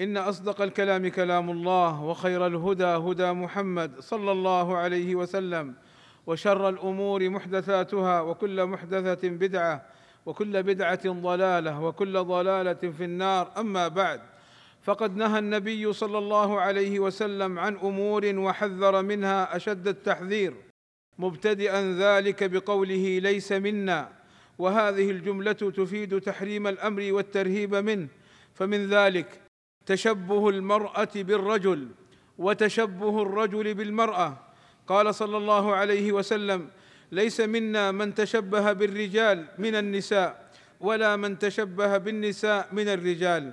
إن أصدق الكلام كلام الله وخير الهدى هدى محمد صلى الله عليه وسلم وشر الأمور محدثاتها وكل محدثة بدعة وكل بدعة ضلالة وكل ضلالة في النار. أما بعد فقد نهى النبي صلى الله عليه وسلم عن أمور وحذر منها أشد التحذير مبتدئا ذلك بقوله ليس منا. وهذه الجملة تفيد تحريم الأمر والترهيب منه. فمن ذلك تشبه المرأة بالرجل وتشبه الرجل بالمرأة. قال صلى الله عليه وسلم ليس منا من تشبه بالرجال من النساء ولا من تشبه بالنساء من الرجال.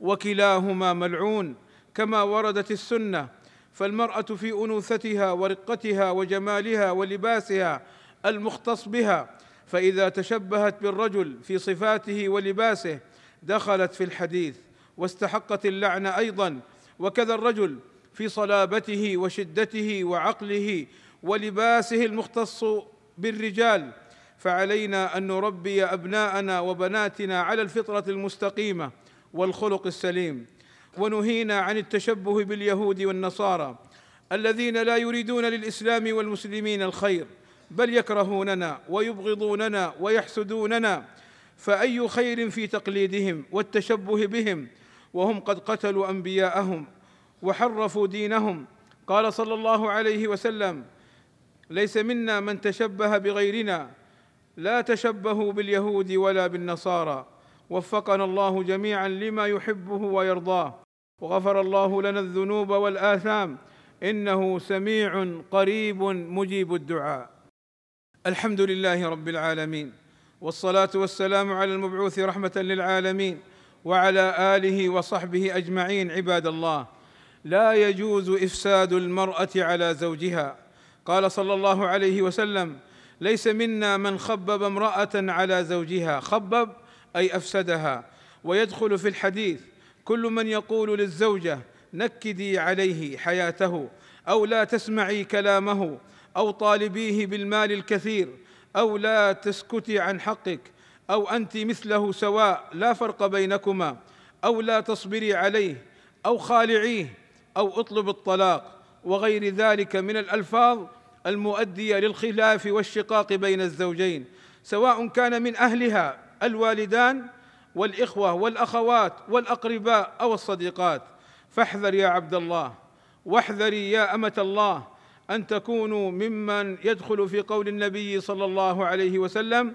وكلاهما ملعون كما وردت السنة. فالمرأة في أنوثتها ورقتها وجمالها ولباسها المختص بها فإذا تشبهت بالرجل في صفاته ولباسه دخلت في الحديث. واستحقت اللعن أيضا. وكذا الرجل في صلابته وشدته وعقله ولباسه المختص بالرجال. فعلينا أن نربي أبناءنا وبناتنا على الفطرة المستقيمة والخلق السليم. ونهينا عن التشبه باليهود والنصارى الذين لا يريدون للإسلام والمسلمين الخير بل يكرهوننا ويبغضوننا ويحسدوننا. فأي خير في تقليدهم والتشبه بهم وهم قد قتلوا أنبياءهم وحرفوا دينهم. قال صلى الله عليه وسلم ليس منا من تشبه بغيرنا. لا تشبهوا باليهود ولا بالنصارى. وفقنا الله جميعا لما يحبه ويرضاه. وغفر الله لنا الذنوب والآثام. إنه سميع قريب مجيب الدعاء. الحمد لله رب العالمين. والصلاة والسلام على المبعوث رحمة للعالمين. وعلى آله وصحبه أجمعين عباد الله. لا يجوز إفساد المرأة على زوجها. قال صلى الله عليه وسلم ليس منا من خبب امرأة على زوجها. خبب أي أفسدها. ويدخل في الحديث كل من يقول للزوجة نكدي عليه حياته أو لا تسمعي كلامه أو طالبيه بالمال الكثير أو لا تسكتي عن حقك أو أنت مثله سواء لا فرق بينكما. أو لا تصبري عليه. أو خالعيه. أو اطلب الطلاق. وغير ذلك من الألفاظ المؤدية للخلاف والشقاق بين الزوجين. سواء كان من أهلها الوالدان والإخوة والأخوات والأقرباء أو الصديقات. فاحذر يا عبد الله. واحذري يا أمة الله أن تكونوا ممن يدخل في قول النبي صلى الله عليه وسلم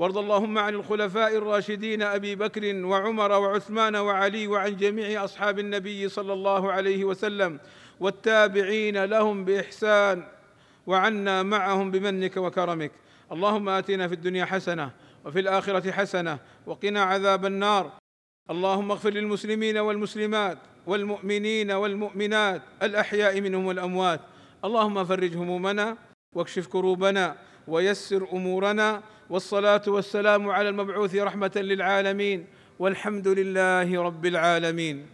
وارض اللهم عن الخلفاء الراشدين أبي بكر وعمر وعثمان وعلي وعن جميع أصحاب النبي صلى الله عليه وسلم والتابعين لهم بإحسان وعنا معهم بمنك وكرمك. اللهم آتنا في الدنيا حسنة وفي الآخرة حسنة وقنا عذاب النار. اللهم اغفر للمسلمين والمسلمات والمؤمنين والمؤمنات الأحياء منهم والأموات. اللهم فرج همومنا واكشف كروبنا. ويسر أمورنا والصلاة والسلام على المبعوث رحمة للعالمين والحمد لله رب العالمين.